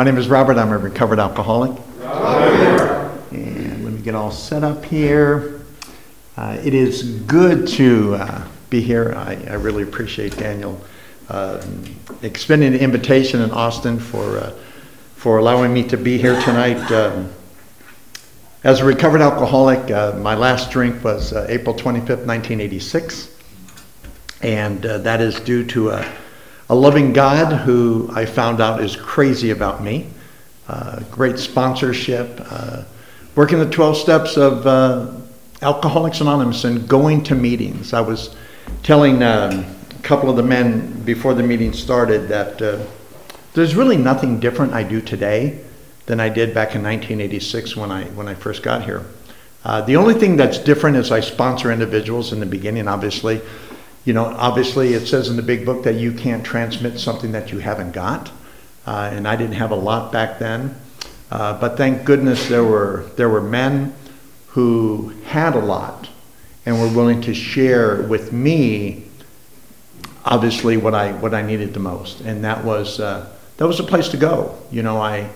My name is Robert. I'm a recovered alcoholic. And let me get all set up here. Uh, it is good to uh, be here. I, I, really appreciate Daniel uh, extending the invitation in Austin for, uh, for allowing me to be here tonight. Um, as a recovered alcoholic, uh, my last drink was uh, April 25th, 1986. And that is due to a a loving God who I found out is crazy about me, uh, great sponsorship, uh, working the 12 steps of uh, Alcoholics Anonymous and going to meetings. I was telling um, a couple of the men before the meeting started that uh, there's really nothing different I do today than I did back in 1986 when I, when I first got here. Uh, the only thing that's different is I sponsor individuals in the beginning, obviously you know, obviously it says in the big book that you can't transmit something that you haven't got. Uh, and I didn't have a lot back then. Uh, but thank goodness there were, there were men who had a lot and were willing to share with me, obviously, what I, what I needed the most. And that was, uh, that was a place to go. You know, I,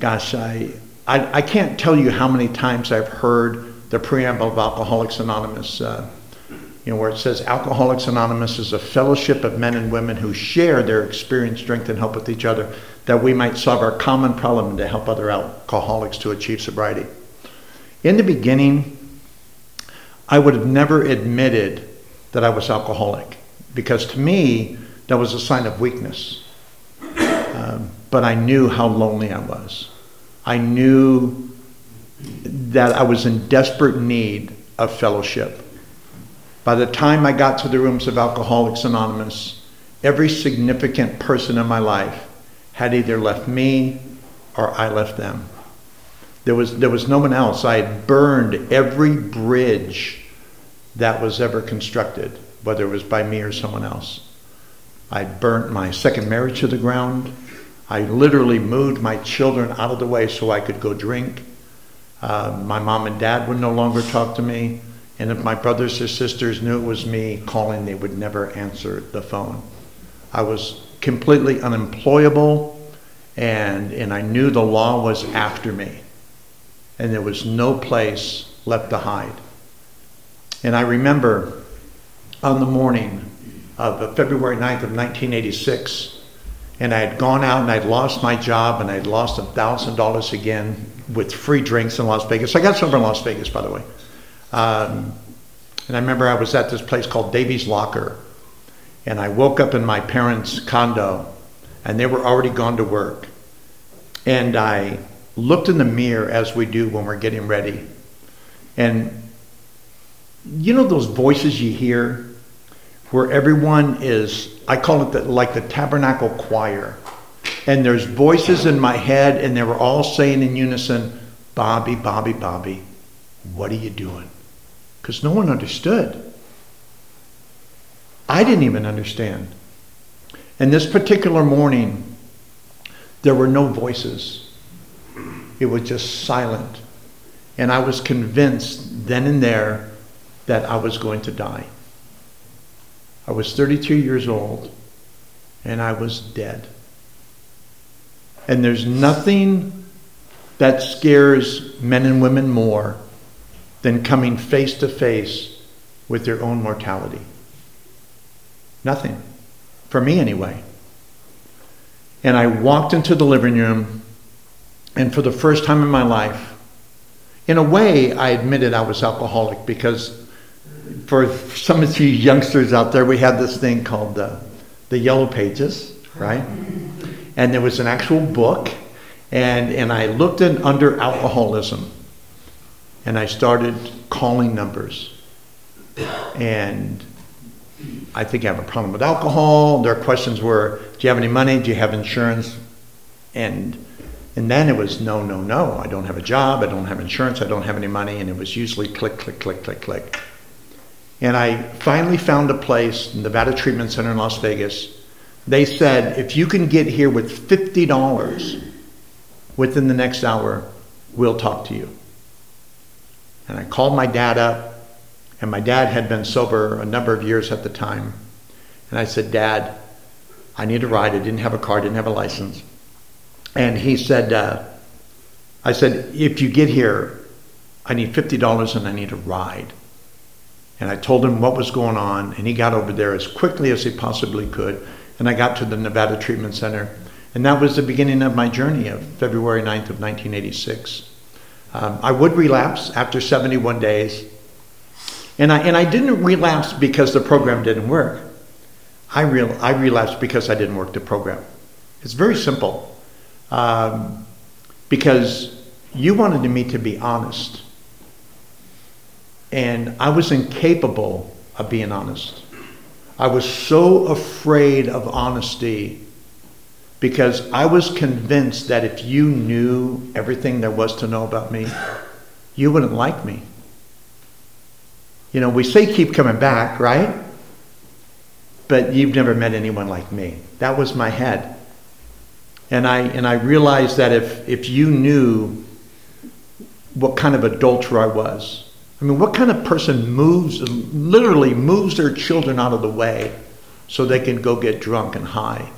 gosh, I, I, I can't tell you how many times I've heard the preamble of Alcoholics Anonymous. You know, where it says Alcoholics Anonymous is a fellowship of men and women who share their experience, strength, and help with each other, that we might solve our common problem and to help other alcoholics to achieve sobriety. In the beginning, I would have never admitted that I was alcoholic because to me, that was a sign of weakness. Um, but I knew how lonely I was. I knew that I was in desperate need of fellowship by the time I got to the rooms of Alcoholics Anonymous, every significant person in my life had either left me or I left them. There was, there was no one else. I had burned every bridge that was ever constructed, whether it was by me or someone else. I burnt my second marriage to the ground. I literally moved my children out of the way so I could go drink. Uh, my mom and dad would no longer talk to me. And if my brothers or sisters knew it was me calling, they would never answer the phone. I was completely unemployable, and, and I knew the law was after me. And there was no place left to hide. And I remember on the morning of February 9th of 1986, and I had gone out and I'd lost my job and I'd lost $1,000 again with free drinks in Las Vegas. I got sober in Las Vegas, by the way. Um, and I remember I was at this place called Davy's Locker. And I woke up in my parents' condo, and they were already gone to work. And I looked in the mirror as we do when we're getting ready. And you know those voices you hear where everyone is, I call it the, like the tabernacle choir. And there's voices in my head, and they were all saying in unison, Bobby, Bobby, Bobby, what are you doing? Because no one understood. I didn't even understand. And this particular morning, there were no voices. It was just silent. And I was convinced then and there that I was going to die. I was 32 years old and I was dead. And there's nothing that scares men and women more than coming face to face with their own mortality. Nothing. For me, anyway. And I walked into the living room, and for the first time in my life, in a way, I admitted I was alcoholic because for some of you youngsters out there, we had this thing called the, the Yellow Pages, right? And there was an actual book, and, and I looked in under alcoholism and I started calling numbers. And I think I have a problem with alcohol. Their questions were, do you have any money? Do you have insurance? And and then it was no, no, no. I don't have a job. I don't have insurance. I don't have any money. And it was usually click, click, click, click, click. And I finally found a place, Nevada Treatment Center in Las Vegas. They said, if you can get here with $50 within the next hour, we'll talk to you. And I called my dad up, and my dad had been sober a number of years at the time. And I said, Dad, I need a ride. I didn't have a car, didn't have a license. And he said, uh, I said, if you get here, I need $50 and I need a ride. And I told him what was going on, and he got over there as quickly as he possibly could. And I got to the Nevada Treatment Center. And that was the beginning of my journey of February 9th of 1986. Um, I would relapse after 71 days. And I, and I didn't relapse because the program didn't work. I, real, I relapsed because I didn't work the program. It's very simple um, because you wanted me to be honest. And I was incapable of being honest. I was so afraid of honesty because I was convinced that if you knew everything there was to know about me, you wouldn't like me. You know, we say keep coming back, right? But you've never met anyone like me. That was my head. And I, and I realized that if, if you knew what kind of adulterer I was, I mean, what kind of person moves, literally moves their children out of the way so they can go get drunk and high?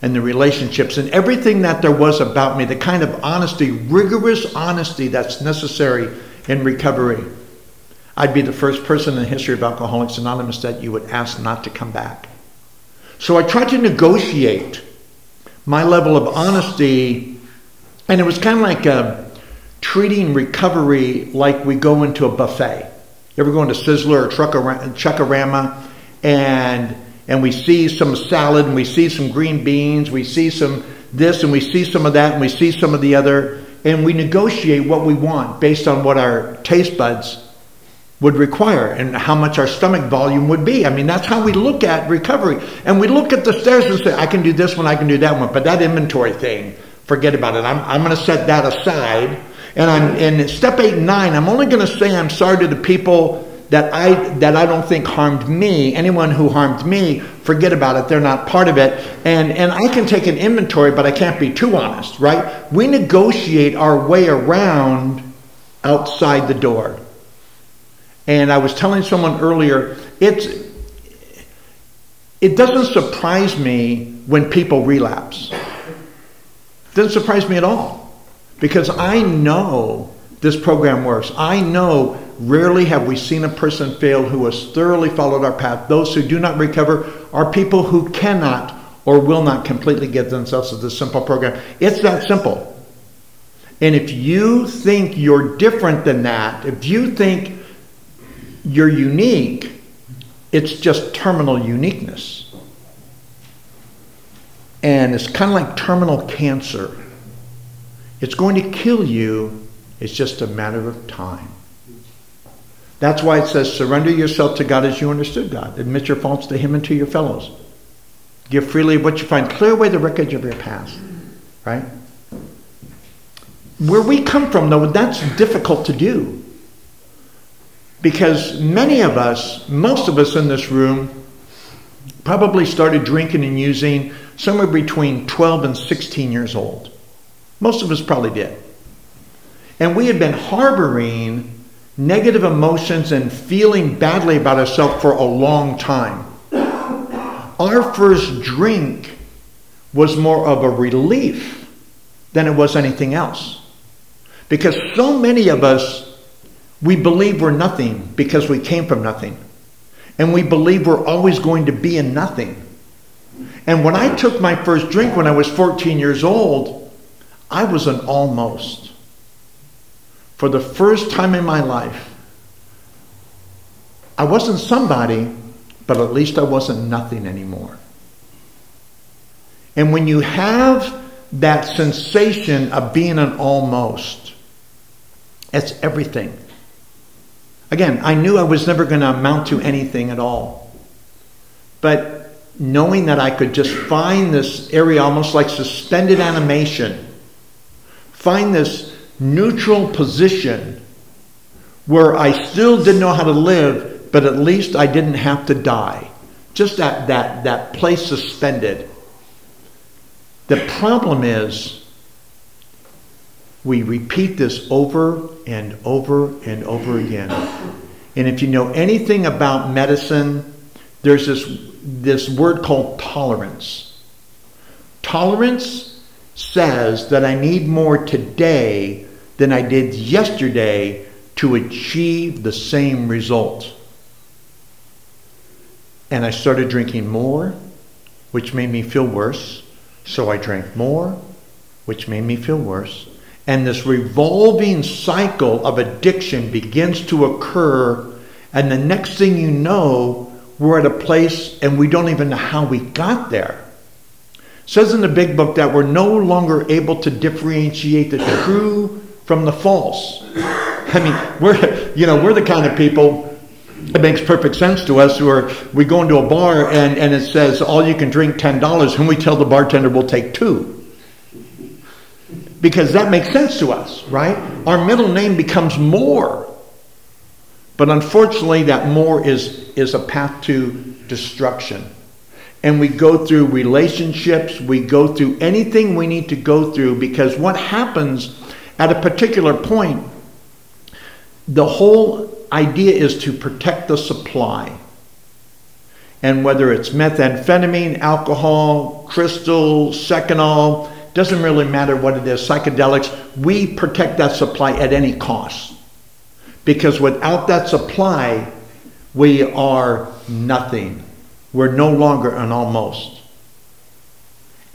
And the relationships and everything that there was about me, the kind of honesty, rigorous honesty that's necessary in recovery. I'd be the first person in the history of Alcoholics Anonymous that you would ask not to come back. So I tried to negotiate my level of honesty, and it was kind of like uh, treating recovery like we go into a buffet. You ever go into Sizzler or Chuck-A-Rama and and we see some salad and we see some green beans, we see some this and we see some of that and we see some of the other, and we negotiate what we want based on what our taste buds would require and how much our stomach volume would be. I mean, that's how we look at recovery. And we look at the stairs and say, I can do this one, I can do that one, but that inventory thing, forget about it. I'm, I'm going to set that aside. And I'm in step eight and nine, I'm only going to say I'm sorry to the people that I that I don't think harmed me. Anyone who harmed me, forget about it. They're not part of it. And and I can take an inventory, but I can't be too honest, right? We negotiate our way around outside the door. And I was telling someone earlier, it's, it doesn't surprise me when people relapse. It doesn't surprise me at all because I know this program works. I know rarely have we seen a person fail who has thoroughly followed our path. Those who do not recover are people who cannot or will not completely give themselves to this simple program. It's that simple. And if you think you're different than that, if you think you're unique, it's just terminal uniqueness. And it's kind of like terminal cancer. It's going to kill you, it's just a matter of time. That's why it says, surrender yourself to God as you understood God. Admit your faults to Him and to your fellows. Give freely what you find. Clear away the wreckage of your past. Right? Where we come from, though, that's difficult to do. Because many of us, most of us in this room, probably started drinking and using somewhere between 12 and 16 years old. Most of us probably did. And we had been harboring negative emotions and feeling badly about ourselves for a long time. Our first drink was more of a relief than it was anything else. Because so many of us we believe we're nothing because we came from nothing. And we believe we're always going to be in nothing. And when I took my first drink when I was 14 years old, I was an almost. For the first time in my life, I wasn't somebody, but at least I wasn't nothing anymore. And when you have that sensation of being an almost, it's everything. Again, I knew I was never going to amount to anything at all. But knowing that I could just find this area almost like suspended animation, find this neutral position where I still didn't know how to live, but at least I didn't have to die. Just that, that, that place suspended. The problem is we repeat this over and over and over again. And if you know anything about medicine, there's this, this word called tolerance. Tolerance says that I need more today than I did yesterday to achieve the same result. And I started drinking more, which made me feel worse. So I drank more, which made me feel worse. And this revolving cycle of addiction begins to occur. And the next thing you know, we're at a place and we don't even know how we got there. It says in the big book that we're no longer able to differentiate the true from the false. I mean, we're you know we're the kind of people it makes perfect sense to us where we go into a bar and, and it says all you can drink $10 and we tell the bartender we'll take two. Because that makes sense to us right? Our middle name becomes more. But unfortunately that more is is a path to destruction. And we go through relationships we go through anything we need to go through because what happens at a particular point the whole idea is to protect the supply. And whether it's methamphetamine, alcohol, crystal, seconal, doesn't really matter what it is, psychedelics, we protect that supply at any cost. Because without that supply, we are nothing. We're no longer an almost.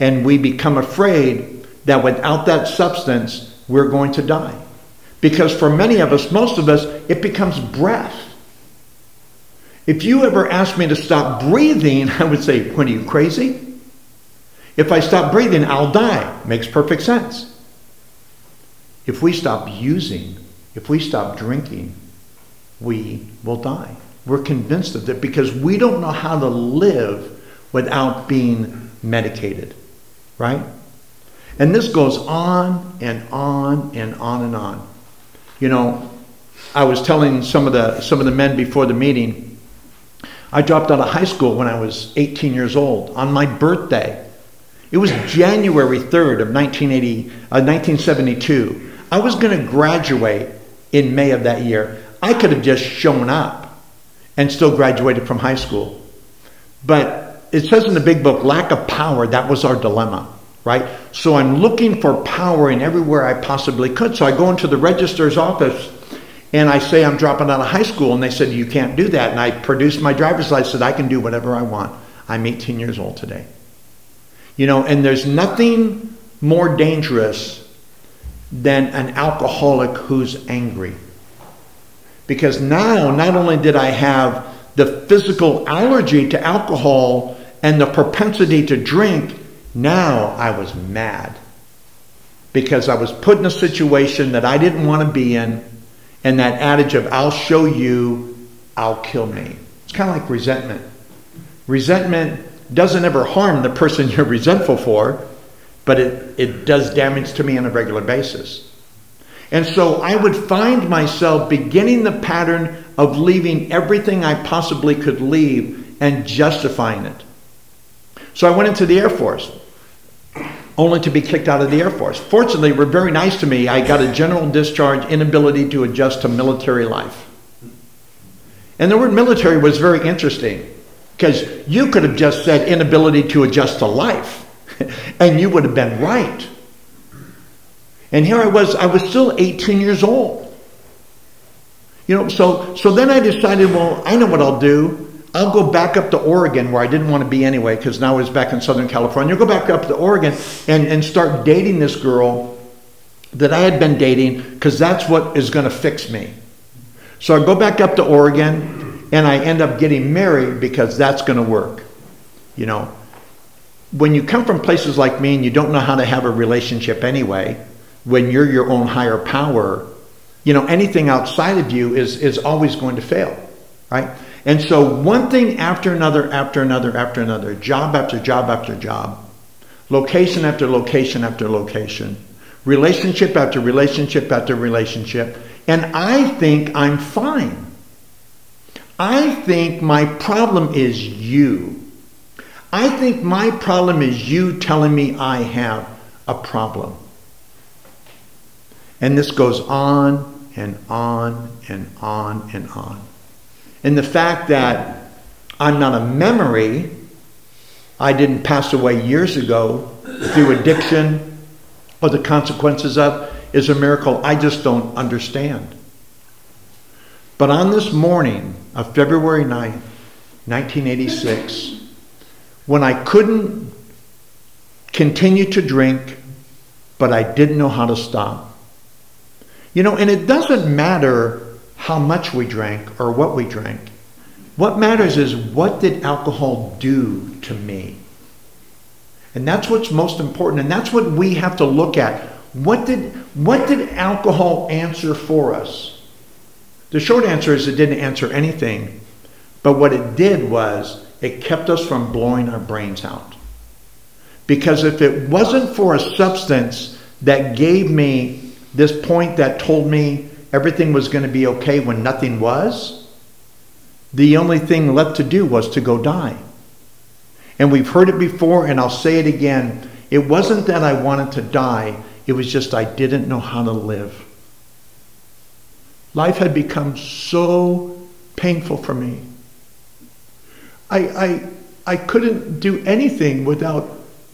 And we become afraid that without that substance, we're going to die. Because for many of us, most of us, it becomes breath. If you ever asked me to stop breathing, I would say, What are you crazy? If I stop breathing, I'll die. Makes perfect sense. If we stop using, if we stop drinking, we will die. We're convinced of that because we don't know how to live without being medicated, right? And this goes on and on and on and on. You know, I was telling some of the some of the men before the meeting. I dropped out of high school when I was 18 years old on my birthday. It was January 3rd of 1980, uh, 1972. I was going to graduate in May of that year. I could have just shown up and still graduated from high school. But it says in the big book, lack of power, that was our dilemma right? So I'm looking for power in everywhere I possibly could. So I go into the registrar's office and I say I'm dropping out of high school, and they said you can't do that. And I produced my driver's license. I can do whatever I want. I'm 18 years old today. You know, and there's nothing more dangerous than an alcoholic who's angry. Because now, not only did I have the physical allergy to alcohol and the propensity to drink, now I was mad because I was put in a situation that I didn't want to be in, and that adage of, I'll show you, I'll kill me. It's kind of like resentment. Resentment doesn't ever harm the person you're resentful for, but it, it does damage to me on a regular basis. And so I would find myself beginning the pattern of leaving everything I possibly could leave and justifying it. So I went into the Air Force only to be kicked out of the Air Force. Fortunately, were very nice to me. I got a general discharge, inability to adjust to military life. And the word military was very interesting because you could have just said inability to adjust to life, and you would have been right. And here I was, I was still 18 years old. You know, so so then I decided, well, I know what I'll do. I'll go back up to Oregon where I didn't want to be anyway because now I was back in Southern California. I'll go back up to Oregon and, and start dating this girl that I had been dating because that's what is going to fix me. So I go back up to Oregon and I end up getting married because that's going to work. You know, when you come from places like me and you don't know how to have a relationship anyway, when you're your own higher power, you know, anything outside of you is, is always going to fail, right? And so one thing after another, after another, after another, job after job after job, location after location after location, relationship after relationship after relationship, and I think I'm fine. I think my problem is you. I think my problem is you telling me I have a problem. And this goes on and on and on and on. And the fact that I'm not a memory, I didn't pass away years ago through addiction or the consequences of, is a miracle I just don't understand. But on this morning of February 9th, 1986, when I couldn't continue to drink, but I didn't know how to stop. You know, and it doesn't matter how much we drank or what we drank. What matters is what did alcohol do to me? And that's what's most important. And that's what we have to look at. What did, what did alcohol answer for us? The short answer is it didn't answer anything. But what it did was it kept us from blowing our brains out. Because if it wasn't for a substance that gave me this point that told me everything was going to be okay when nothing was, the only thing left to do was to go die. And we've heard it before, and I'll say it again. It wasn't that I wanted to die, it was just I didn't know how to live. Life had become so painful for me. I, I, I couldn't do anything without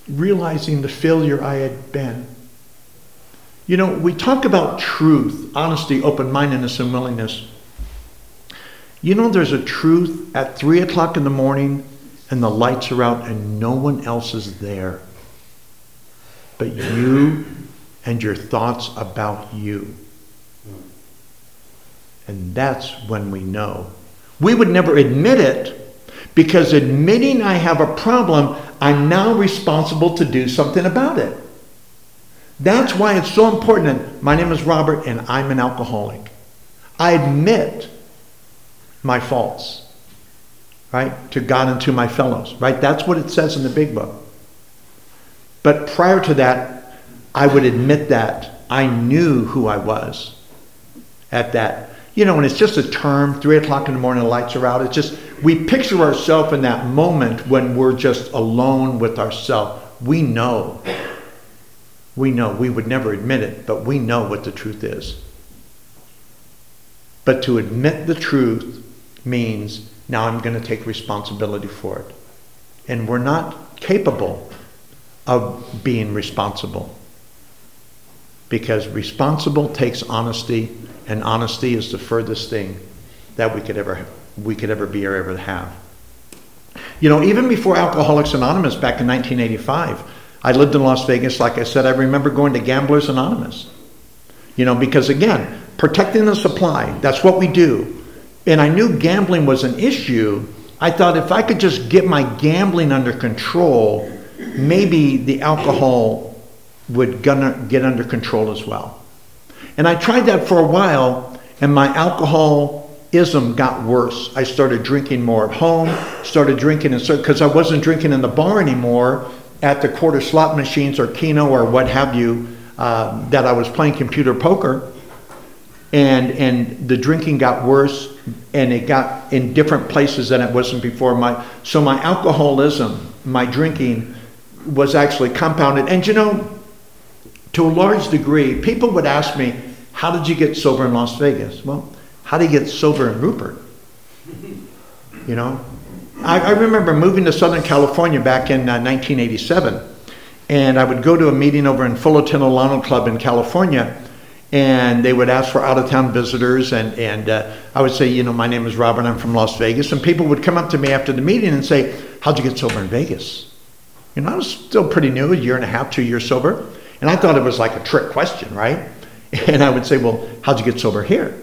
realizing the failure I had been. You know, we talk about truth, honesty, open mindedness, and willingness. You know, there's a truth at 3 o'clock in the morning and the lights are out and no one else is there but you and your thoughts about you. And that's when we know. We would never admit it because admitting I have a problem, I'm now responsible to do something about it. That's why it's so important. And My name is Robert and I'm an alcoholic. I admit my faults, right, to God and to my fellows, right? That's what it says in the big book. But prior to that, I would admit that I knew who I was at that. You know, and it's just a term, three o'clock in the morning, the lights are out. It's just, we picture ourselves in that moment when we're just alone with ourselves. We know we know we would never admit it, but we know what the truth is. But to admit the truth means now I'm going to take responsibility for it. And we're not capable of being responsible. Because responsible takes honesty, and honesty is the furthest thing that we could ever we could ever be or ever have. You know, even before Alcoholics Anonymous back in 1985, I lived in Las Vegas. Like I said, I remember going to Gamblers Anonymous. You know, because again, protecting the supply, that's what we do. And I knew gambling was an issue. I thought if I could just get my gambling under control, maybe the alcohol would get under control as well. And I tried that for a while, and my alcoholism got worse. I started drinking more at home, started drinking, because I wasn't drinking in the bar anymore at the quarter slot machines or Keno or what have you uh, that I was playing computer poker, and and the drinking got worse, and it got in different places than it wasn't before. My so my alcoholism, my drinking, was actually compounded, and you know, to a large degree, people would ask me, "How did you get sober in Las Vegas?" Well, how do you get sober in Rupert? You know, I, I remember moving to Southern California back in uh, 1987, and I would go to a meeting over in Fullerton Alano Club in California, and they would ask for out of town visitors, and, and uh, I would say, you know, my name is Robert, I'm from Las Vegas, and people would come up to me after the meeting and say, How'd you get sober in Vegas? You know, I was still pretty new, a year and a half, two years sober, and I thought it was like a trick question, right? And I would say, Well, how'd you get sober here?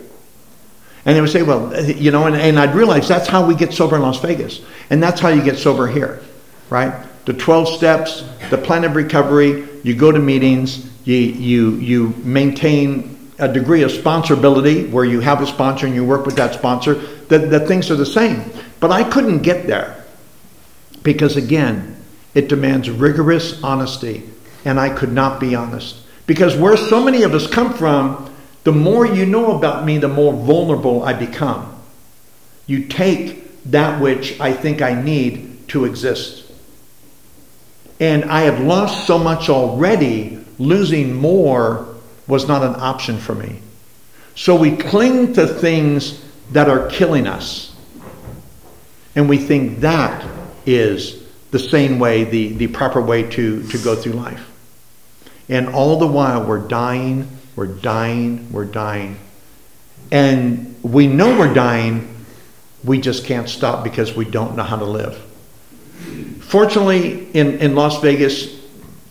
And they would say, well, you know, and, and I'd realize that's how we get sober in Las Vegas. And that's how you get sober here, right? The 12 steps, the plan of recovery, you go to meetings, you, you, you maintain a degree of sponsorability where you have a sponsor and you work with that sponsor, that, that things are the same. But I couldn't get there because, again, it demands rigorous honesty, and I could not be honest. Because where so many of us come from, the more you know about me, the more vulnerable I become. You take that which I think I need to exist. And I have lost so much already, losing more was not an option for me. So we cling to things that are killing us. And we think that is the sane way, the, the proper way to, to go through life. And all the while, we're dying, we're dying, we're dying. And we know we're dying, we just can't stop because we don't know how to live. Fortunately, in, in Las Vegas,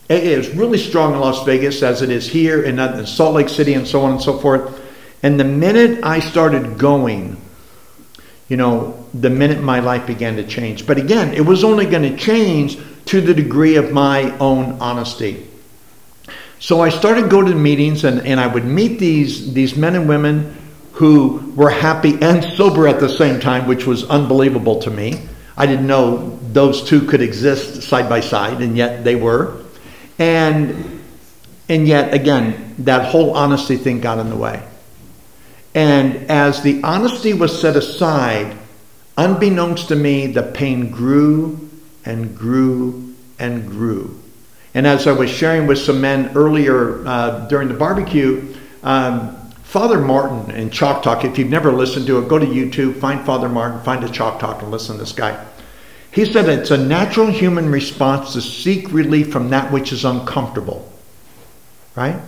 it is really strong in Las Vegas as it is here in, uh, in Salt Lake City and so on and so forth. And the minute I started going, you know, the minute my life began to change. But again, it was only going to change to the degree of my own honesty. So I started going to meetings and, and I would meet these, these men and women who were happy and sober at the same time, which was unbelievable to me. I didn't know those two could exist side by side, and yet they were. And, and yet, again, that whole honesty thing got in the way. And as the honesty was set aside, unbeknownst to me, the pain grew and grew and grew. And as I was sharing with some men earlier uh, during the barbecue, um, Father Martin in Chalk Talk, if you've never listened to it, go to YouTube, find Father Martin, find a Chalk Talk, and listen to this guy. He said it's a natural human response to seek relief from that which is uncomfortable. Right?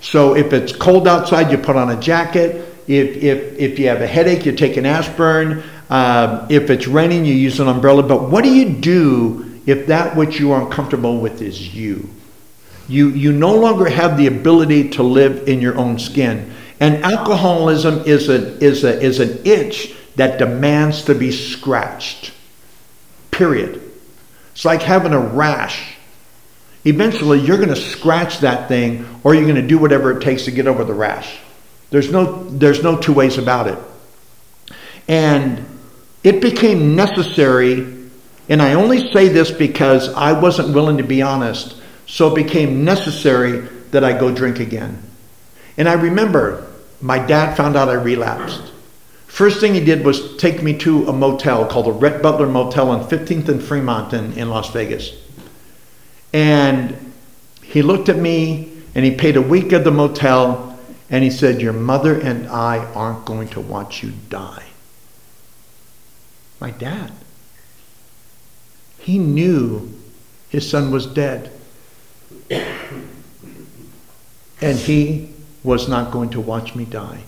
So if it's cold outside, you put on a jacket. If, if, if you have a headache, you take an aspirin. Uh, if it's raining, you use an umbrella. But what do you do if that which you are uncomfortable with is you? You, you no longer have the ability to live in your own skin. And alcoholism is, a, is, a, is an itch that demands to be scratched. Period. It's like having a rash. Eventually, you're going to scratch that thing or you're going to do whatever it takes to get over the rash. There's no, there's no two ways about it. And it became necessary, and I only say this because I wasn't willing to be honest, so it became necessary that I go drink again. And I remember my dad found out I relapsed. First thing he did was take me to a motel called the Rhett Butler Motel on 15th and Fremont in, in Las Vegas. And he looked at me and he paid a week at the motel and he said, Your mother and I aren't going to watch you die. My dad. He knew his son was dead. And he was not going to watch me die.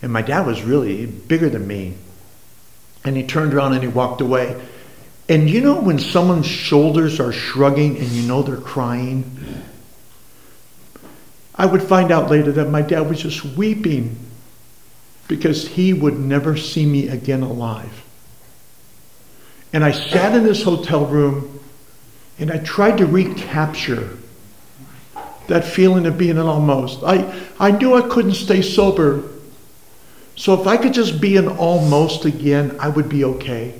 And my dad was really bigger than me. And he turned around and he walked away. And you know when someone's shoulders are shrugging and you know they're crying? I would find out later that my dad was just weeping because he would never see me again alive. And I sat in this hotel room and I tried to recapture that feeling of being an almost. I, I knew I couldn't stay sober. So if I could just be an almost again, I would be okay.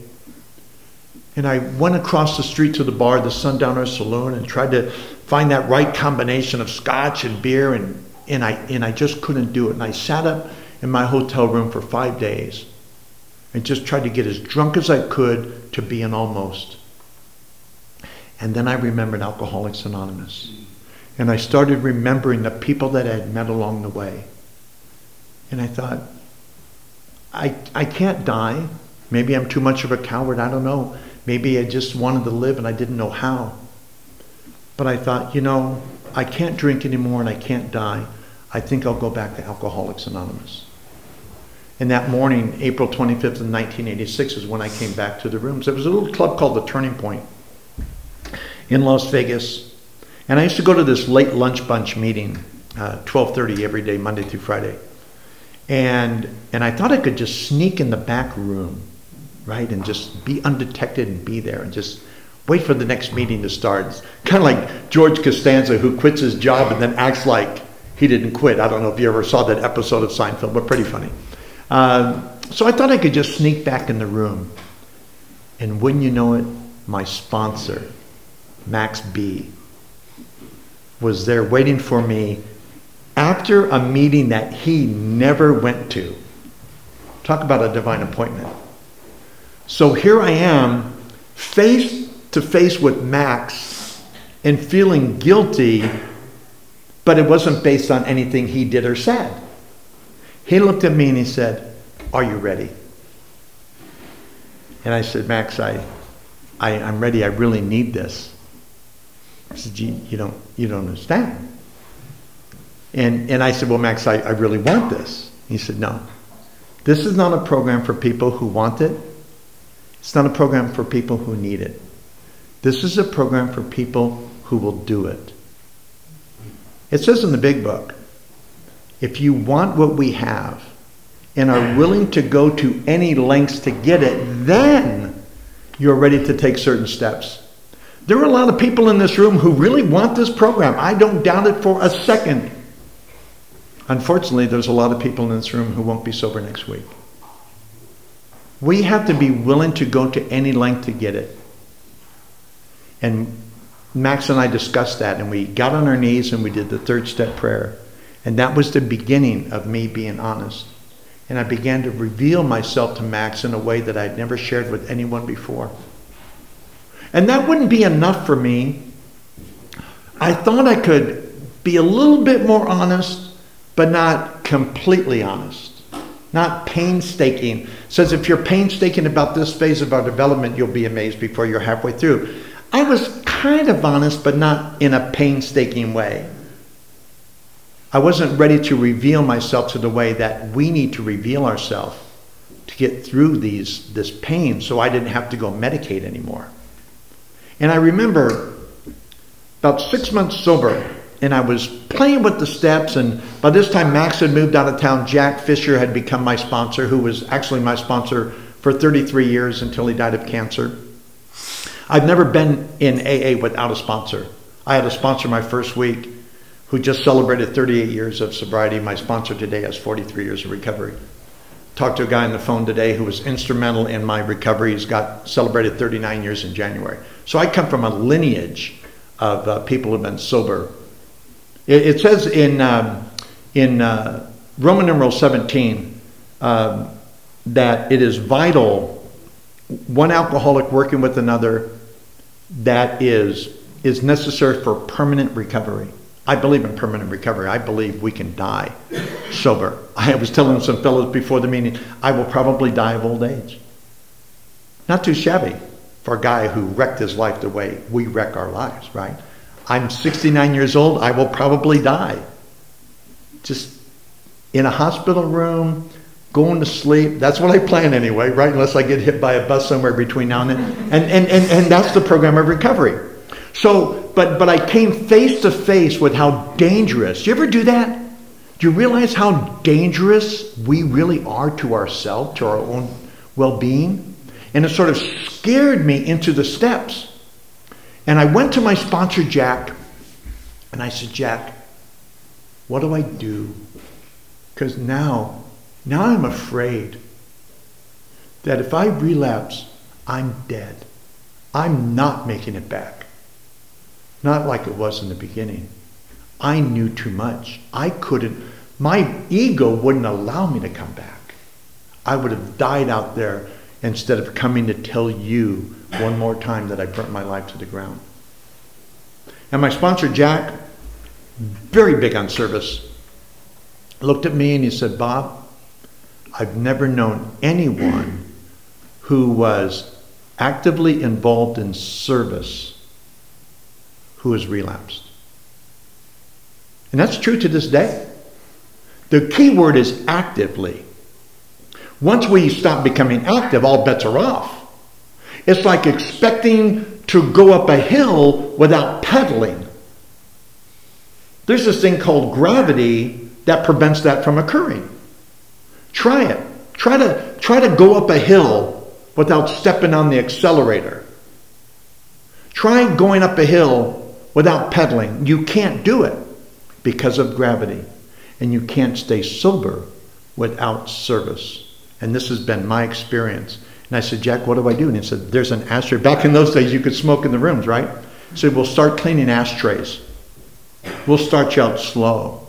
And I went across the street to the bar, the Sundowner Saloon, and tried to find that right combination of scotch and beer, and, and, I, and I just couldn't do it. And I sat up in my hotel room for five days and just tried to get as drunk as I could to be an almost. And then I remembered Alcoholics Anonymous. And I started remembering the people that I had met along the way. And I thought, I, I can't die. Maybe I'm too much of a coward. I don't know. Maybe I just wanted to live and I didn't know how. But I thought, you know, I can't drink anymore and I can't die. I think I'll go back to Alcoholics Anonymous. And that morning, April 25th of 1986 is when I came back to the rooms. There was a little club called the Turning Point in Las Vegas. And I used to go to this late lunch bunch meeting, uh, 12:30 every day, Monday through Friday. And and I thought I could just sneak in the back room, right, and just be undetected and be there and just wait for the next meeting to start. It's kind of like George Costanza who quits his job and then acts like he didn't quit. I don't know if you ever saw that episode of Seinfeld, but pretty funny. Uh, so I thought I could just sneak back in the room. And wouldn't you know it, my sponsor, Max B, was there waiting for me after a meeting that he never went to. Talk about a divine appointment. So here I am, face to face with Max and feeling guilty, but it wasn't based on anything he did or said. He looked at me and he said, Are you ready? And I said, Max, I, I, am ready. I really need this. He said, you, you, don't, you don't understand. And, and I said, Well, Max, I, I really want this. He said, No. This is not a program for people who want it. It's not a program for people who need it. This is a program for people who will do it. It says in the big book if you want what we have and are willing to go to any lengths to get it, then you're ready to take certain steps. There are a lot of people in this room who really want this program. I don't doubt it for a second. Unfortunately, there's a lot of people in this room who won't be sober next week. We have to be willing to go to any length to get it. And Max and I discussed that, and we got on our knees and we did the third step prayer. And that was the beginning of me being honest. And I began to reveal myself to Max in a way that I'd never shared with anyone before. And that wouldn't be enough for me. I thought I could be a little bit more honest but not completely honest, not painstaking. says if you're painstaking about this phase of our development, you'll be amazed before you're halfway through. I was kind of honest, but not in a painstaking way. I wasn't ready to reveal myself to the way that we need to reveal ourselves to get through these this pain so I didn't have to go medicate anymore. And I remember about six months sober, and I was playing with the steps. And by this time, Max had moved out of town. Jack Fisher had become my sponsor, who was actually my sponsor for 33 years until he died of cancer. I've never been in AA without a sponsor. I had a sponsor my first week who just celebrated 38 years of sobriety. My sponsor today has 43 years of recovery. Talked to a guy on the phone today who was instrumental in my recovery. He's got celebrated 39 years in January. So I come from a lineage of uh, people who've been sober it, it says in, um, in uh, Roman numeral 17 um, that it is vital, one alcoholic working with another, that is, is necessary for permanent recovery. I believe in permanent recovery. I believe we can die sober. I was telling some fellows before the meeting, I will probably die of old age. Not too shabby for a guy who wrecked his life the way we wreck our lives, right? I'm 69 years old. I will probably die. Just in a hospital room, going to sleep. That's what I plan anyway, right? Unless I get hit by a bus somewhere between now and then. And, and, and, and that's the program of recovery. So, but, but I came face to face with how dangerous. You ever do that? Do you realize how dangerous we really are to ourselves, to our own well being? And it sort of scared me into the steps. And I went to my sponsor, Jack, and I said, Jack, what do I do? Because now, now I'm afraid that if I relapse, I'm dead. I'm not making it back. Not like it was in the beginning. I knew too much. I couldn't, my ego wouldn't allow me to come back. I would have died out there instead of coming to tell you one more time that I burnt my life to the ground. And my sponsor, Jack, very big on service, looked at me and he said, Bob, I've never known anyone who was actively involved in service who has relapsed. And that's true to this day. The key word is actively. Once we stop becoming active, all bets are off. It's like expecting to go up a hill without pedaling. There's this thing called gravity that prevents that from occurring. Try it. Try to try to go up a hill without stepping on the accelerator. Try going up a hill without pedaling. You can't do it because of gravity. And you can't stay sober without service. And this has been my experience. And I said, Jack, what do I do? And he said, There's an ashtray. Back in those days, you could smoke in the rooms, right? Said, We'll start cleaning ashtrays. We'll start you out slow.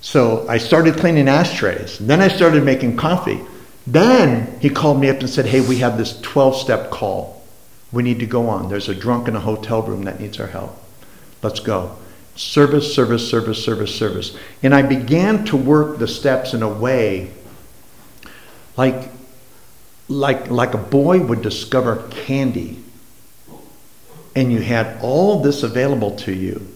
So I started cleaning ashtrays. Then I started making coffee. Then he called me up and said, Hey, we have this 12 step call. We need to go on. There's a drunk in a hotel room that needs our help. Let's go. Service, service, service, service, service. And I began to work the steps in a way like, like, like a boy would discover candy. And you had all this available to you.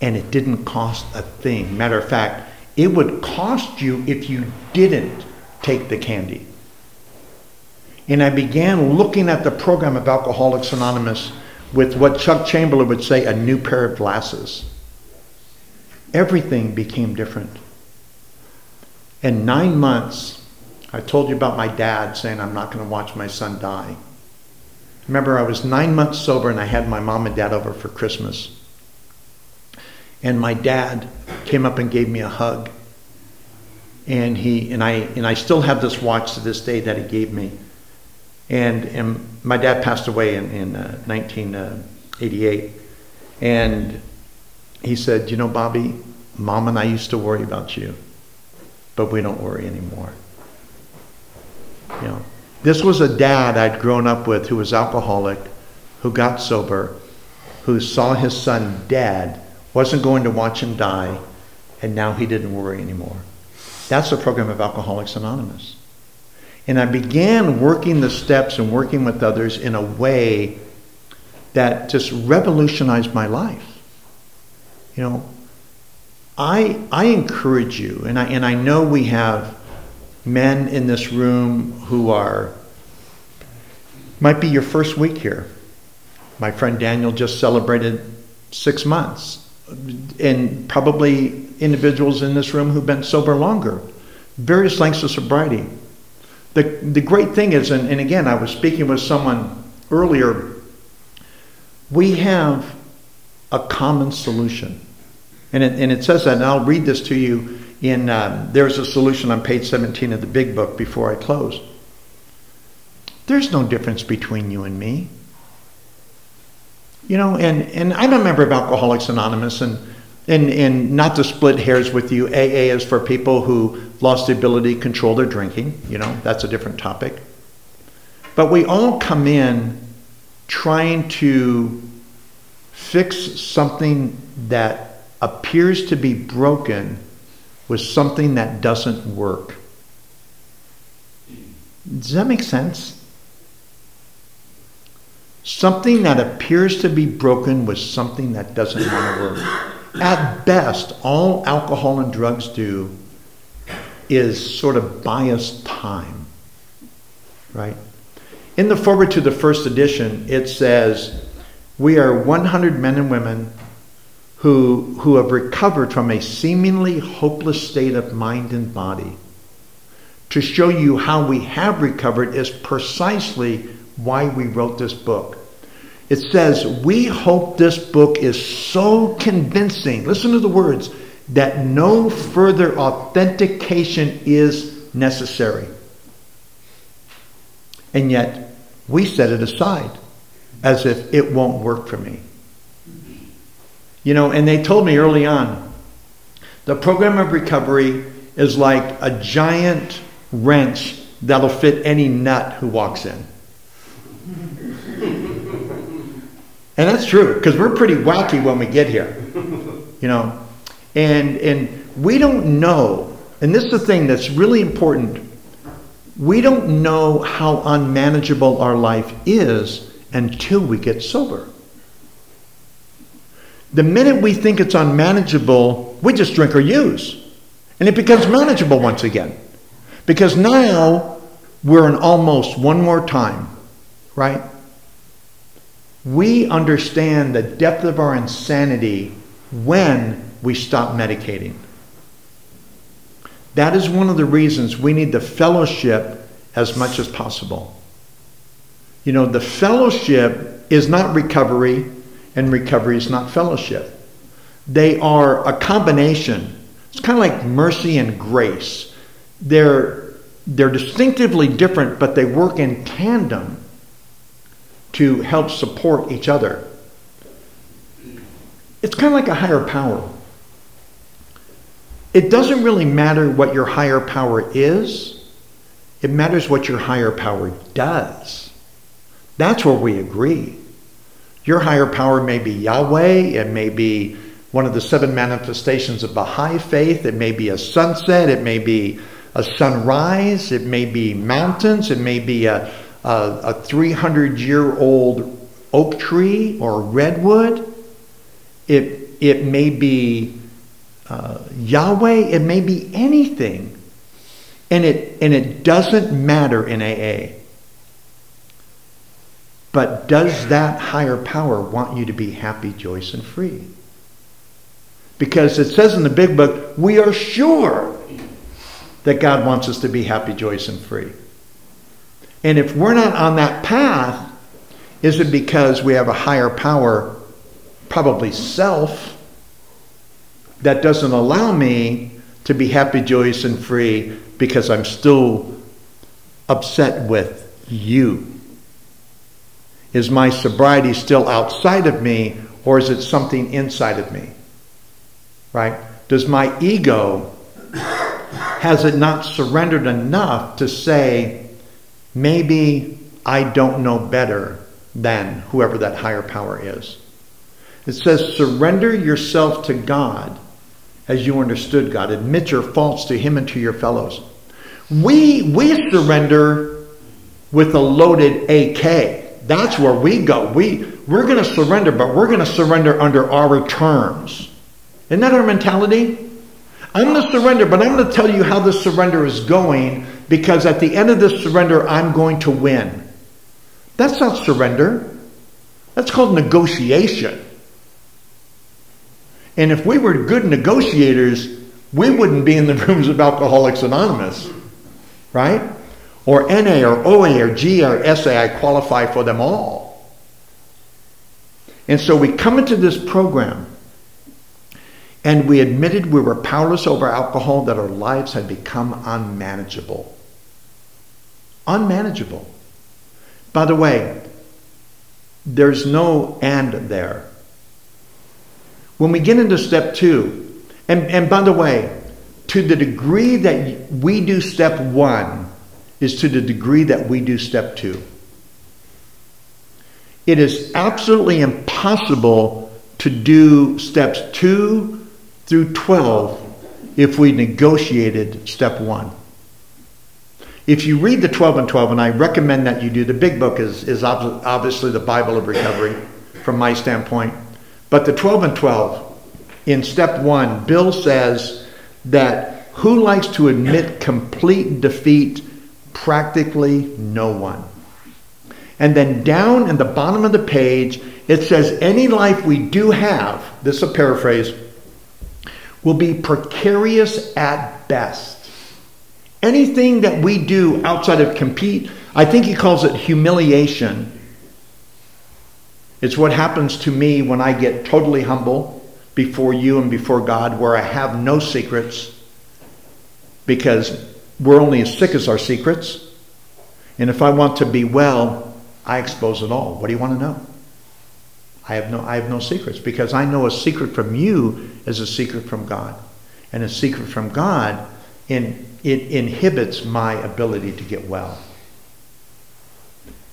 And it didn't cost a thing. Matter of fact, it would cost you if you didn't take the candy. And I began looking at the program of Alcoholics Anonymous with what Chuck Chamberlain would say a new pair of glasses. Everything became different. In nine months, I told you about my dad saying, I'm not going to watch my son die. Remember, I was nine months sober and I had my mom and dad over for Christmas. And my dad came up and gave me a hug. And he and I and I still have this watch to this day that he gave me. And, and my dad passed away in, in uh, 1988. And he said, You know, Bobby, mom and I used to worry about you, but we don't worry anymore. You know, this was a dad I'd grown up with who was alcoholic, who got sober, who saw his son dead, wasn't going to watch him die, and now he didn't worry anymore. That's the program of Alcoholics Anonymous. And I began working the steps and working with others in a way that just revolutionized my life. You know, I, I encourage you, and I, and I know we have men in this room who are, might be your first week here. My friend Daniel just celebrated six months. And probably individuals in this room who've been sober longer, various lengths of sobriety. The, the great thing is, and, and again, I was speaking with someone earlier, we have a common solution. And it, and it says that, and I'll read this to you in, um, there's a solution on page 17 of the big book before I close. There's no difference between you and me. You know, and, and I'm a member of Alcoholics Anonymous, and, and, and not to split hairs with you, AA is for people who lost the ability to control their drinking. You know, that's a different topic. But we all come in trying to fix something that appears to be broken with something that doesn't work. Does that make sense? Something that appears to be broken with something that doesn't want to work. At best, all alcohol and drugs do is sort of us time, right? In the foreword to the first edition, it says, We are 100 men and women who, who have recovered from a seemingly hopeless state of mind and body. To show you how we have recovered is precisely why we wrote this book. It says, We hope this book is so convincing, listen to the words, that no further authentication is necessary. And yet, we set it aside as if it won't work for me. You know, and they told me early on the program of recovery is like a giant wrench that'll fit any nut who walks in. And that's true because we're pretty wacky when we get here, you know. And and we don't know. And this is the thing that's really important. We don't know how unmanageable our life is until we get sober. The minute we think it's unmanageable, we just drink or use. And it becomes manageable once again. Because now we're in almost one more time, right? We understand the depth of our insanity when we stop medicating. That is one of the reasons we need the fellowship as much as possible. You know, the fellowship is not recovery, and recovery is not fellowship. They are a combination. It's kind of like mercy and grace. They're, they're distinctively different, but they work in tandem to help support each other. It's kind of like a higher power. It doesn't really matter what your higher power is, it matters what your higher power does. That's where we agree. Your higher power may be Yahweh, it may be one of the seven manifestations of Baha'i faith, it may be a sunset, it may be a sunrise, it may be mountains, it may be a, a, a 300 year old oak tree or redwood, it, it may be uh, Yahweh, it may be anything. And it, and it doesn't matter in AA. But does that higher power want you to be happy, joyous, and free? Because it says in the big book, we are sure that God wants us to be happy, joyous, and free. And if we're not on that path, is it because we have a higher power, probably self, that doesn't allow me to be happy, joyous, and free because I'm still upset with you? Is my sobriety still outside of me or is it something inside of me? Right? Does my ego, has it not surrendered enough to say, maybe I don't know better than whoever that higher power is? It says, surrender yourself to God as you understood God. Admit your faults to Him and to your fellows. We, we surrender with a loaded AK. That's where we go. We, we're going to surrender, but we're going to surrender under our terms. Isn't that our mentality? I'm going to surrender, but I'm going to tell you how this surrender is going because at the end of this surrender, I'm going to win. That's not surrender. That's called negotiation. And if we were good negotiators, we wouldn't be in the rooms of Alcoholics Anonymous, right? or NA or OA or G or SA, I qualify for them all. And so we come into this program and we admitted we were powerless over alcohol, that our lives had become unmanageable. Unmanageable. By the way, there's no and there. When we get into step two, and, and by the way, to the degree that we do step one, is to the degree that we do step two. It is absolutely impossible to do steps two through 12 if we negotiated step one. If you read the 12 and 12, and I recommend that you do, the big book is, is obviously the Bible of recovery from my standpoint. But the 12 and 12, in step one, Bill says that who likes to admit complete defeat Practically no one. And then down in the bottom of the page, it says, Any life we do have, this is a paraphrase, will be precarious at best. Anything that we do outside of compete, I think he calls it humiliation. It's what happens to me when I get totally humble before you and before God, where I have no secrets because we're only as sick as our secrets. And if I want to be well, I expose it all. What do you want to know? I have no, I have no secrets because I know a secret from you is a secret from God. And a secret from God, in, it inhibits my ability to get well.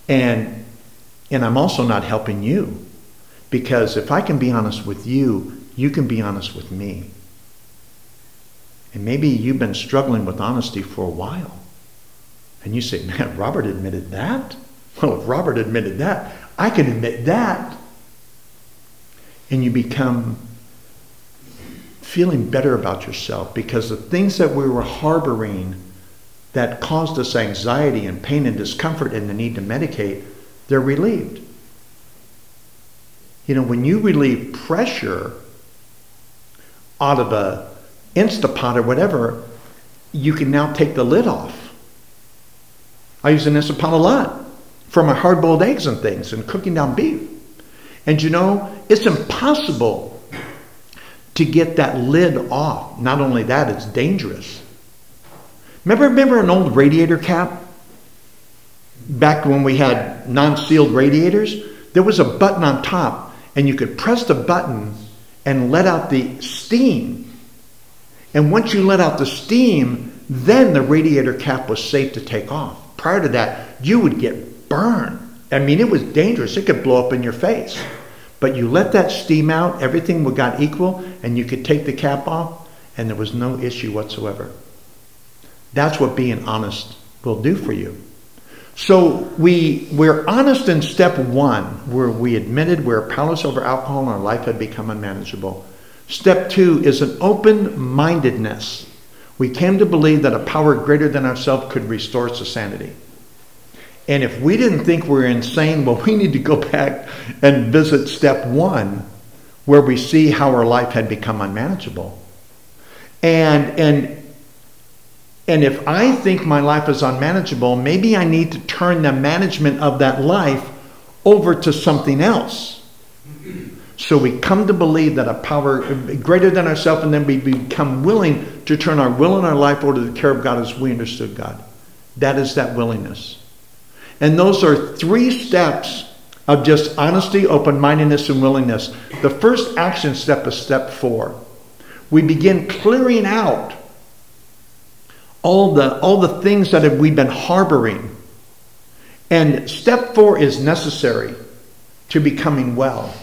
And, and I'm also not helping you because if I can be honest with you, you can be honest with me. And maybe you've been struggling with honesty for a while. And you say, man, Robert admitted that? Well, if Robert admitted that, I can admit that. And you become feeling better about yourself because the things that we were harboring that caused us anxiety and pain and discomfort and the need to medicate, they're relieved. You know, when you relieve pressure out of a Instapot or whatever, you can now take the lid off. I use an Instapot a lot for my hard boiled eggs and things and cooking down beef. And you know, it's impossible to get that lid off. Not only that, it's dangerous. Remember, remember an old radiator cap? Back when we had non sealed radiators, there was a button on top, and you could press the button and let out the steam. And once you let out the steam, then the radiator cap was safe to take off. Prior to that, you would get burned. I mean, it was dangerous. It could blow up in your face. But you let that steam out, everything got equal, and you could take the cap off, and there was no issue whatsoever. That's what being honest will do for you. So we, we're honest in step one, where we admitted we're powerless over alcohol and our life had become unmanageable. Step two is an open mindedness. We came to believe that a power greater than ourselves could restore us to sanity. And if we didn't think we're insane, well, we need to go back and visit step one, where we see how our life had become unmanageable. And, and and if I think my life is unmanageable, maybe I need to turn the management of that life over to something else. So we come to believe that a power greater than ourselves, and then we become willing to turn our will and our life over to the care of God as we understood God. That is that willingness. And those are three steps of just honesty, open mindedness, and willingness. The first action step is step four. We begin clearing out all the, all the things that we've been harboring. And step four is necessary to becoming well.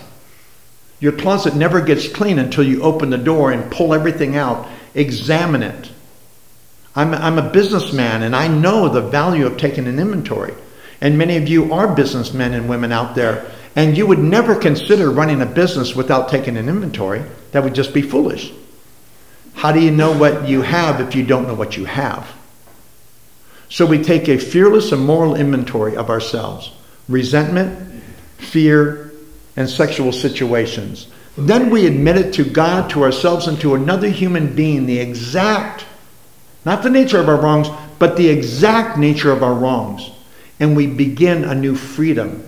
Your closet never gets clean until you open the door and pull everything out, examine it. I'm, I'm a businessman and I know the value of taking an inventory. And many of you are businessmen and women out there, and you would never consider running a business without taking an inventory. That would just be foolish. How do you know what you have if you don't know what you have? So we take a fearless and moral inventory of ourselves resentment, fear, and sexual situations. Then we admit it to God, to ourselves, and to another human being the exact, not the nature of our wrongs, but the exact nature of our wrongs. And we begin a new freedom.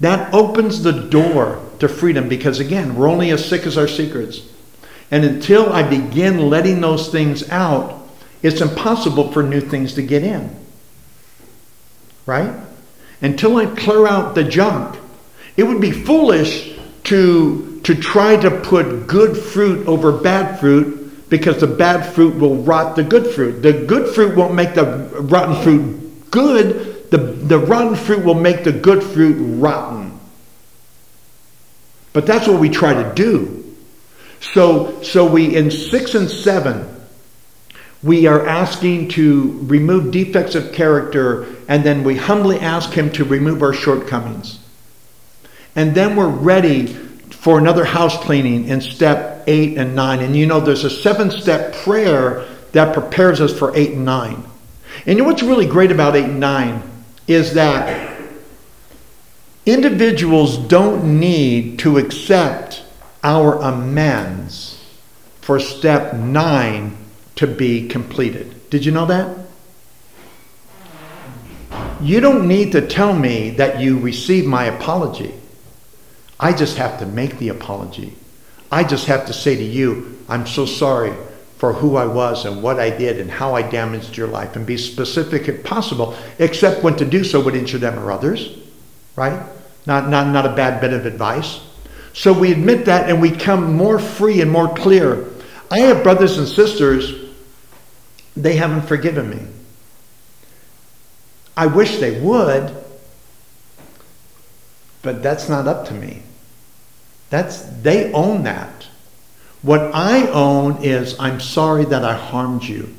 That opens the door to freedom because, again, we're only as sick as our secrets. And until I begin letting those things out, it's impossible for new things to get in. Right? Until I clear out the junk, it would be foolish to, to try to put good fruit over bad fruit because the bad fruit will rot the good fruit. The good fruit won't make the rotten fruit good, the, the rotten fruit will make the good fruit rotten. But that's what we try to do. So, so we, in six and seven, we are asking to remove defects of character, and then we humbly ask Him to remove our shortcomings. And then we're ready for another house cleaning in step eight and nine. And you know, there's a seven step prayer that prepares us for eight and nine. And you know what's really great about eight and nine is that individuals don't need to accept our amends for step nine to be completed. Did you know that? You don't need to tell me that you received my apology. I just have to make the apology. I just have to say to you, I'm so sorry for who I was and what I did and how I damaged your life and be specific if possible, except when to do so would injure them or others, right? Not, not, not a bad bit of advice. So we admit that and we come more free and more clear. I have brothers and sisters, they haven't forgiven me. I wish they would, but that's not up to me. That's they own that. What I own is I'm sorry that I harmed you.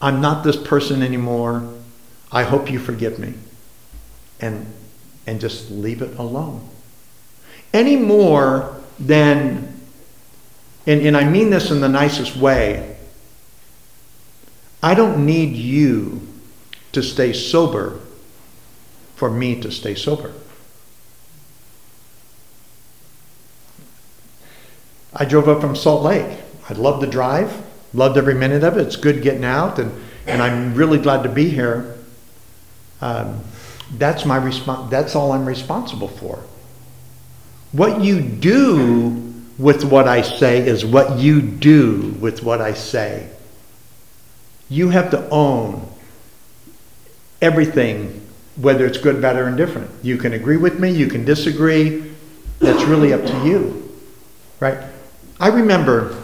I'm not this person anymore. I hope you forgive me. And and just leave it alone any more than, and, and I mean this in the nicest way, I don't need you to stay sober for me to stay sober. I drove up from Salt Lake. I loved the drive, loved every minute of it. It's good getting out, and, and I'm really glad to be here. Um, that's my response. That's all I'm responsible for. What you do with what I say is what you do with what I say. You have to own everything, whether it's good, bad, or indifferent. You can agree with me, you can disagree. That's really up to you, right? I remember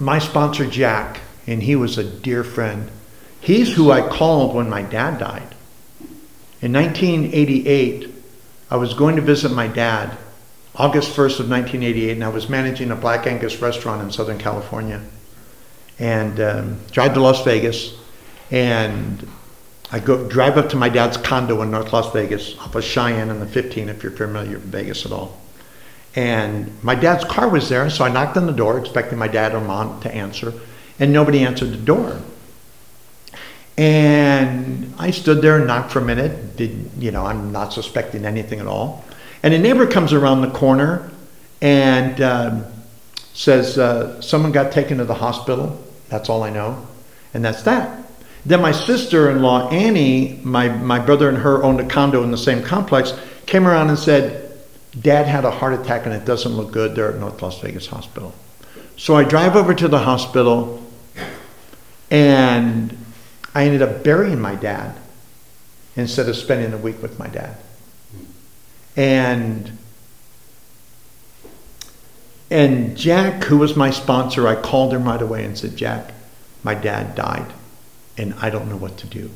my sponsor, Jack, and he was a dear friend. He's who I called when my dad died. In 1988, I was going to visit my dad, August 1st of 1988, and I was managing a Black Angus restaurant in Southern California. And um, drive to Las Vegas, and I go drive up to my dad's condo in North Las Vegas, off of Cheyenne and the 15, if you're familiar with Vegas at all. And my dad's car was there, so I knocked on the door, expecting my dad or mom to answer, and nobody answered the door. And I stood there and knocked for a minute. Did you know? I'm not suspecting anything at all. And a neighbor comes around the corner and um, says, uh, "Someone got taken to the hospital." That's all I know, and that's that. Then my sister-in-law Annie, my my brother and her owned a condo in the same complex, came around and said, "Dad had a heart attack and it doesn't look good. They're at North Las Vegas Hospital." So I drive over to the hospital, and I ended up burying my dad instead of spending a week with my dad. And and Jack, who was my sponsor, I called him right away and said, Jack, my dad died and I don't know what to do.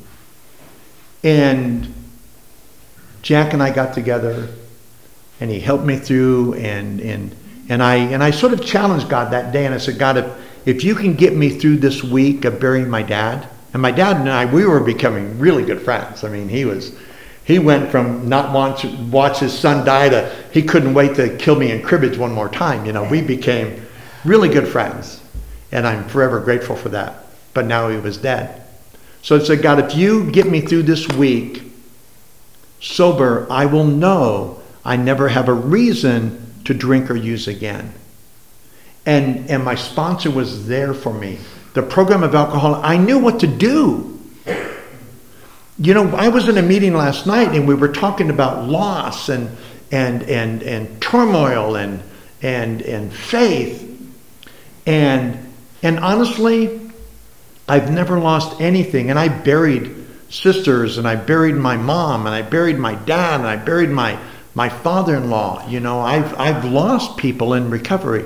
And Jack and I got together and he helped me through and and and I and I sort of challenged God that day and I said, God, if if you can get me through this week of burying my dad, and my dad and I, we were becoming really good friends. I mean, he was, he went from not watch, watch his son die to he couldn't wait to kill me in cribbage one more time. You know, we became really good friends. And I'm forever grateful for that. But now he was dead. So I said, God, if you get me through this week sober, I will know I never have a reason to drink or use again. And, and my sponsor was there for me the program of alcohol, I knew what to do. You know, I was in a meeting last night and we were talking about loss and and and and turmoil and and and faith. And and honestly, I've never lost anything. And I buried sisters and I buried my mom and I buried my dad and I buried my my father-in-law. You know, I've I've lost people in recovery,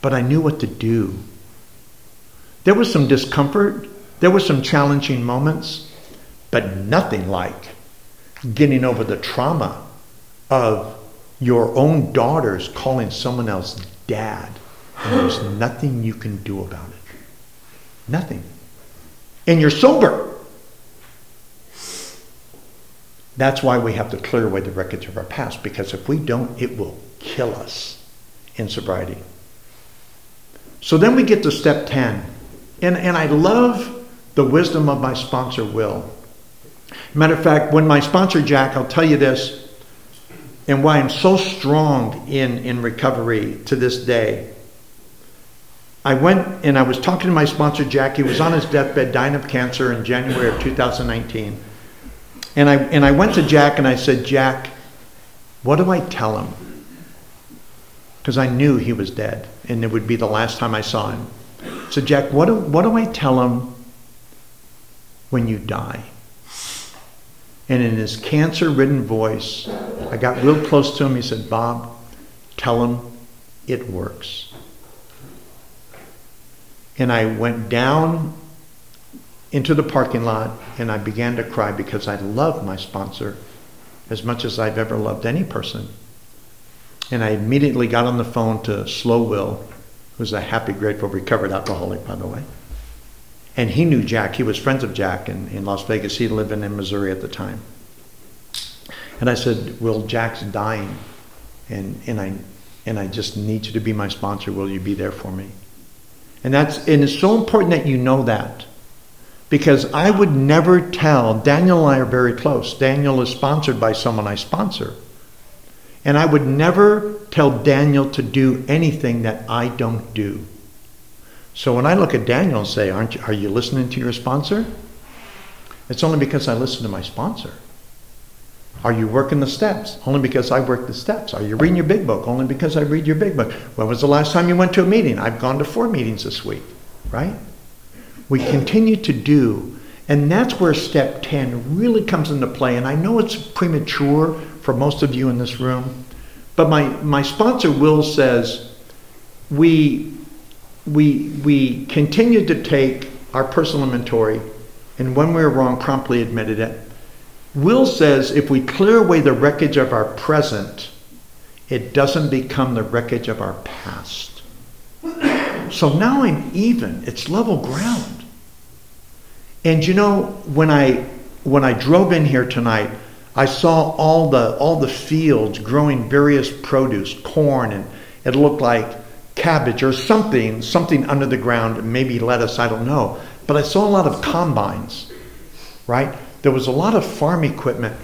but I knew what to do. There was some discomfort, there were some challenging moments, but nothing like getting over the trauma of your own daughters calling someone else dad, and there's nothing you can do about it. Nothing. And you're sober. That's why we have to clear away the wreckage of our past, because if we don't, it will kill us in sobriety. So then we get to step 10 and, and I love the wisdom of my sponsor, Will. Matter of fact, when my sponsor, Jack, I'll tell you this, and why I'm so strong in, in recovery to this day. I went and I was talking to my sponsor, Jack. He was on his deathbed, dying of cancer in January of 2019. And I, and I went to Jack and I said, Jack, what do I tell him? Because I knew he was dead and it would be the last time I saw him. So, Jack, what do, what do I tell him when you die? And in his cancer ridden voice, I got real close to him. He said, Bob, tell him it works. And I went down into the parking lot and I began to cry because I love my sponsor as much as I've ever loved any person. And I immediately got on the phone to Slow Will who's a happy, grateful, recovered alcoholic, by the way. And he knew Jack. He was friends of Jack in, in Las Vegas. He lived in Missouri at the time. And I said, Will, Jack's dying. And, and, I, and I just need you to be my sponsor. Will you be there for me? And, that's, and it's so important that you know that. Because I would never tell, Daniel and I are very close. Daniel is sponsored by someone I sponsor. And I would never tell Daniel to do anything that I don't do. So when I look at Daniel and say, Aren't you, Are you listening to your sponsor? It's only because I listen to my sponsor. Are you working the steps? Only because I work the steps. Are you reading your big book? Only because I read your big book. When was the last time you went to a meeting? I've gone to four meetings this week, right? We continue to do, and that's where step 10 really comes into play. And I know it's premature for most of you in this room, but my, my sponsor, Will, says we, we, we continue to take our personal inventory, and when we're wrong, promptly admitted it Will says if we clear away the wreckage of our present, it doesn't become the wreckage of our past. So now I'm even. It's level ground. And you know, when I when I drove in here tonight, I saw all the all the fields growing various produce, corn, and it looked like cabbage or something, something under the ground, maybe lettuce, I don't know. But I saw a lot of combines, right? there was a lot of farm equipment,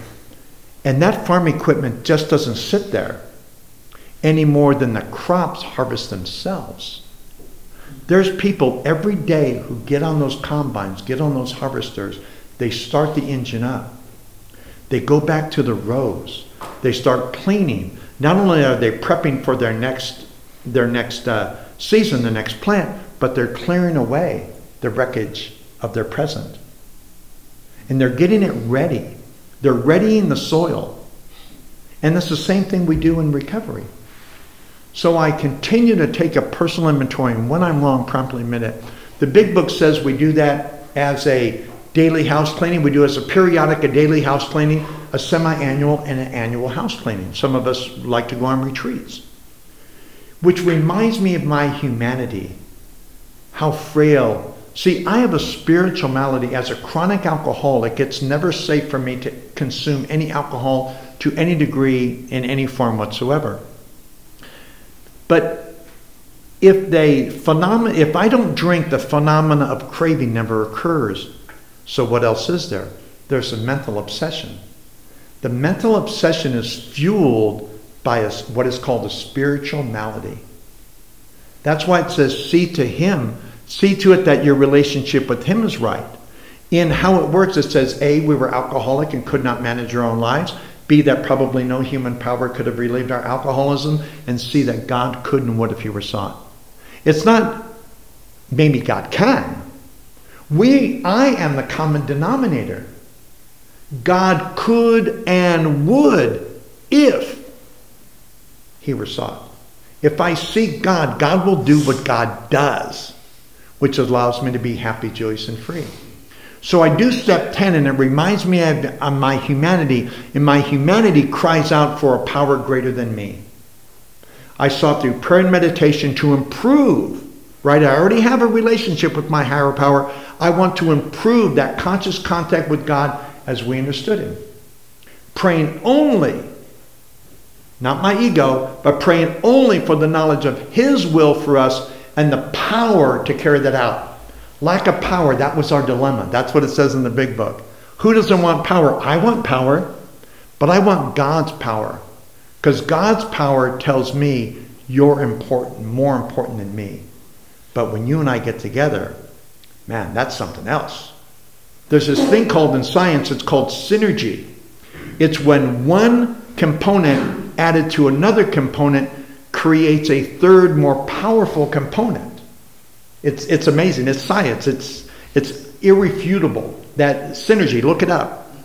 and that farm equipment just doesn't sit there any more than the crops harvest themselves. There's people every day who get on those combines, get on those harvesters, they start the engine up. They go back to the rows. They start cleaning. Not only are they prepping for their next their next uh, season, the next plant, but they're clearing away the wreckage of their present and they're getting it ready. They're readying the soil. And that's the same thing we do in recovery. So I continue to take a personal inventory, and when I'm wrong, promptly admit it. The big book says we do that as a daily house cleaning. We do as a periodic, a daily house cleaning, a semi-annual, and an annual house cleaning. Some of us like to go on retreats. Which reminds me of my humanity, how frail See, I have a spiritual malady. As a chronic alcoholic, it's never safe for me to consume any alcohol to any degree in any form whatsoever. But if they if I don't drink, the phenomena of craving never occurs. So what else is there? There's a mental obsession. The mental obsession is fueled by a, what is called a spiritual malady. That's why it says, "See to him See to it that your relationship with Him is right. In how it works, it says A, we were alcoholic and could not manage our own lives. B, that probably no human power could have relieved our alcoholism. And C, that God could and would if He were sought. It's not maybe God can. We, I am the common denominator. God could and would if He were sought. If I seek God, God will do what God does which allows me to be happy, joyous, and free. So I do step 10, and it reminds me of, my humanity, and my humanity cries out for a power greater than me. I sought through prayer and meditation to improve, right? I already have a relationship with my higher power. I want to improve that conscious contact with God as we understood Him. Praying only, not my ego, but praying only for the knowledge of His will for us and the power to carry that out. Lack of power, that was our dilemma. That's what it says in the big book. Who doesn't want power? I want power, but I want God's power. Because God's power tells me you're important, more important than me. But when you and I get together, man, that's something else. There's this thing called in science, it's called synergy. It's when one component added to another component creates a third, more powerful component. It's, it's amazing. It's science. It's, it's irrefutable. That synergy, look it up.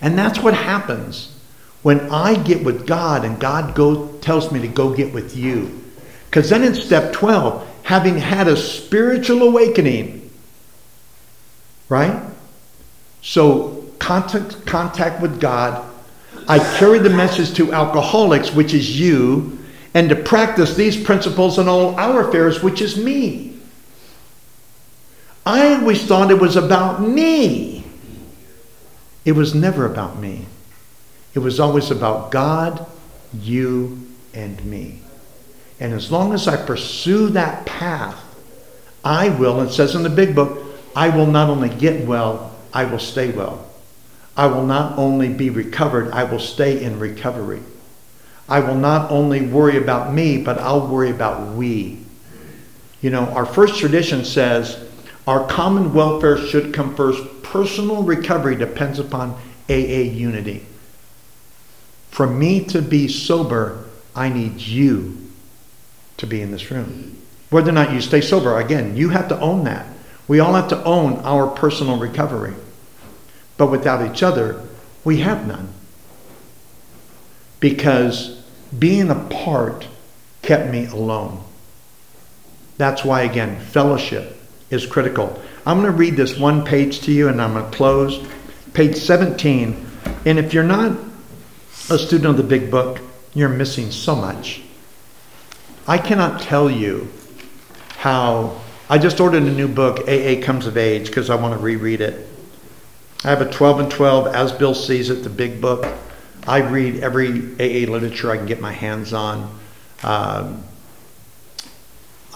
And that's what happens when I get with God and God go, tells me to go get with you. Because then in step 12, having had a spiritual awakening, right? So contact, contact with God. I carry the message to alcoholics, which is you, and to practice these principles in all our affairs, which is me. I always thought it was about me. It was never about me. It was always about God, you, and me. And as long as I pursue that path, I will, it says in the big book, I will not only get well, I will stay well. I will not only be recovered, I will stay in recovery. I will not only worry about me, but I'll worry about we. You know, our first tradition says our common welfare should come first. Personal recovery depends upon AA unity. For me to be sober, I need you to be in this room. Whether or not you stay sober, again, you have to own that. We all have to own our personal recovery. But without each other, we have none. Because being apart kept me alone. That's why, again, fellowship is critical. I'm going to read this one page to you and I'm going to close. Page 17. And if you're not a student of the big book, you're missing so much. I cannot tell you how. I just ordered a new book, AA Comes of Age, because I want to reread it. I have a 12 and 12, as Bill sees it, the big book. I read every AA literature I can get my hands on. Um,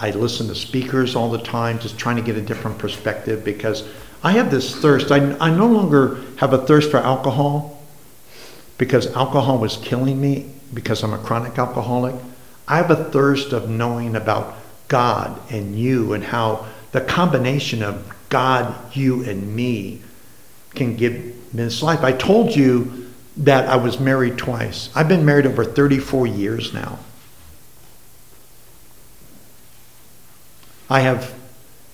I listen to speakers all the time, just trying to get a different perspective because I have this thirst. I, I no longer have a thirst for alcohol because alcohol was killing me because I'm a chronic alcoholic. I have a thirst of knowing about God and you and how the combination of God, you, and me can give me this life. I told you that I was married twice. I've been married over 34 years now. I have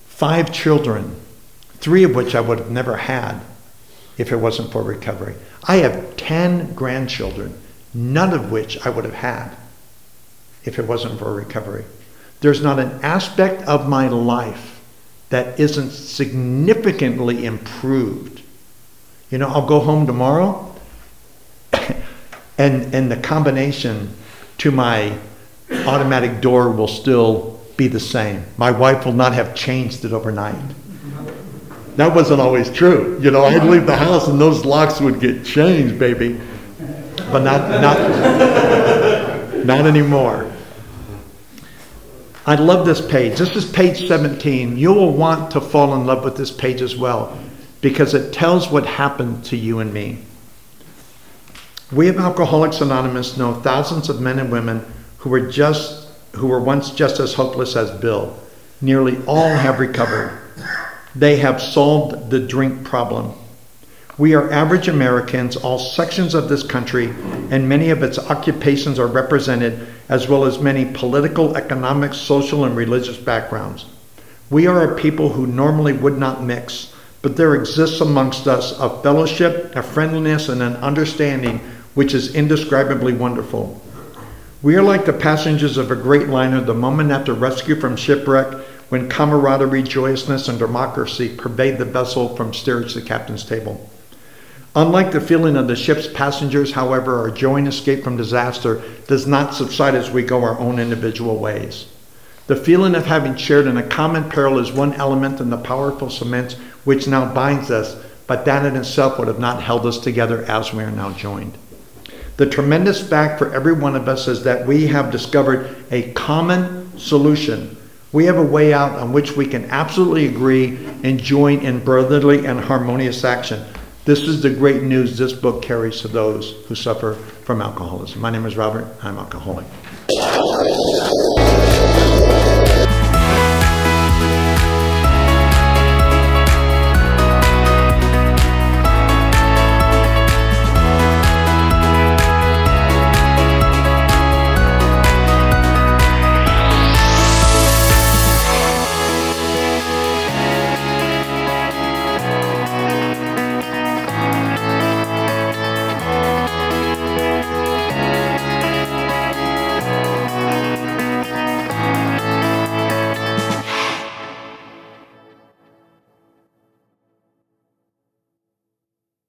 five children, three of which I would have never had if it wasn't for recovery. I have 10 grandchildren, none of which I would have had if it wasn't for recovery. There's not an aspect of my life that isn't significantly improved. You know, I'll go home tomorrow and and the combination to my automatic door will still be the same. My wife will not have changed it overnight. That wasn't always true. You know, I'd leave the house and those locks would get changed, baby. But not not not anymore. I love this page. This is page 17. You will want to fall in love with this page as well because it tells what happened to you and me. We of Alcoholics Anonymous know thousands of men and women who were just who were once just as hopeless as Bill. Nearly all have recovered. They have solved the drink problem. We are average Americans, all sections of this country, and many of its occupations are represented, as well as many political, economic, social, and religious backgrounds. We are a people who normally would not mix, but there exists amongst us a fellowship, a friendliness, and an understanding which is indescribably wonderful. We are like the passengers of a great liner the moment after rescue from shipwreck when camaraderie, joyousness, and democracy pervade the vessel from steerage to captain's table. Unlike the feeling of the ship's passengers, however, our joy and escape from disaster does not subside as we go our own individual ways. The feeling of having shared in a common peril is one element in the powerful cement which now binds us, but that in itself would have not held us together as we are now joined. The tremendous fact for every one of us is that we have discovered a common solution. We have a way out on which we can absolutely agree and join in brotherly and harmonious action. This is the great news this book carries to those who suffer from alcoholism. My name is Robert. I'm alcoholic.